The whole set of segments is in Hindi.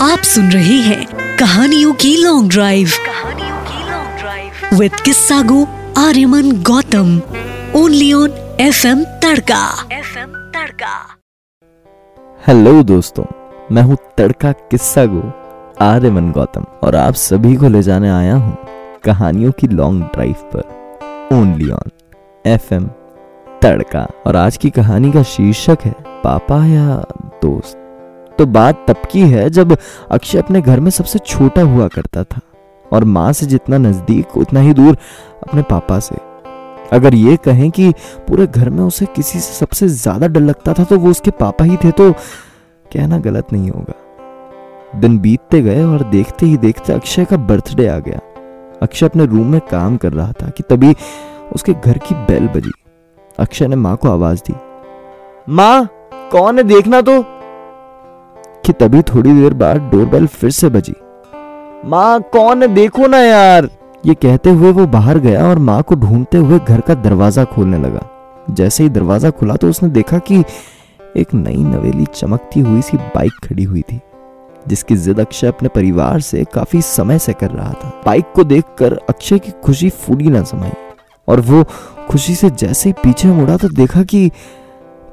आप सुन रहे हैं कहानियों की लॉन्ग ड्राइव कहानियों की लॉन्ग ड्राइव विद किस्सा गो Aryaman Gautam only on F M Tadka. F M Tadka hello दोस्तों, मैं हूँ तड़का किस्सा गो आर्यमन गौतम और आप सभी को ले जाने आया हूँ कहानियों की लॉन्ग ड्राइव पर only on F M Tadka. और आज की कहानी का शीर्षक है, पापा या दोस्त? तो बात तब की है जब अक्षय अपने घर में सबसे छोटा हुआ करता था और माँ से जितना नज़दीक, उतना ही दूर अपने पापा से। अगर ये कहें कि पूरे घर में उसे किसी से सबसे ज़्यादा डर लगता था तो वो उसके पापा ही थे तो कहना गलत नहीं होगा। दिन बीतते गए और देखते ही देखते अक्षय का बर्थडे आ गया। अक्षय अपने रूम में काम कर रहा था कि तभी उसके घर की बेल बजी। अक्षय ने माँ को आवाज़ दी, माँ, कौन है? देखना तो। कि तभी थोड़ी देर बाद डोरबेल फिर से बजी। माँ, कौन है? देखो ना यार! ये कहते हुए वो बाहर गया और माँ को ढूंढते हुए घर का दरवाज़ा खोलने लगा। जैसे ही दरवाज़ा खुला तो उसने देखा कि एक नई नवेली चमकती हुई सी बाइक खड़ी हुई थी, जिसकी जिद अक्षय अपने परिवार से काफ़ी समय से कर रहा था। बाइक को देखकर अक्षय की खुशी फूली ना समाई और वो खुशी से जैसे ही पीछे मुड़ा तो देखा कि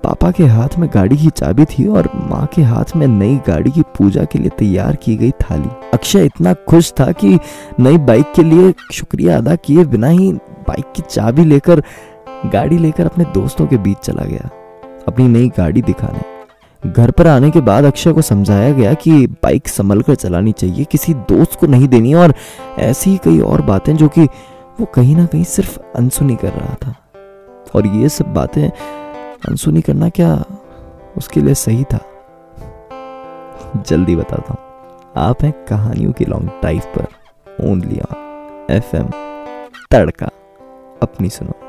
पापा के हाथ में गाड़ी की चाबी थी और माँ के हाथ में नई गाड़ी की पूजा के लिए तैयार की गई थाली। अक्षय इतना खुश था कि नई बाइक के लिए शुक्रिया अदा किए बिना ही बाइक की चाबी लेकर, गाड़ी लेकर अपने दोस्तों के बीच चला गया, अपनी नई गाड़ी दिखाने। घर पर आने के बाद अक्षय को समझाया गया कि बाइक संभल कर चलानी चाहिए, किसी दोस्त को नहीं देनी और ऐसी ही कई और बातें जो कि वो कहीं ना कहीं सिर्फ़ अनसुनी कर रहा था। और ये सब बातें अनसुनी करना क्या उसके लिए सही था? जल्दी बताता हूँ। आप हैं कहानियों की लॉन्ग ड्राइव पर। Only on F M Tadka. अपनी सुनो।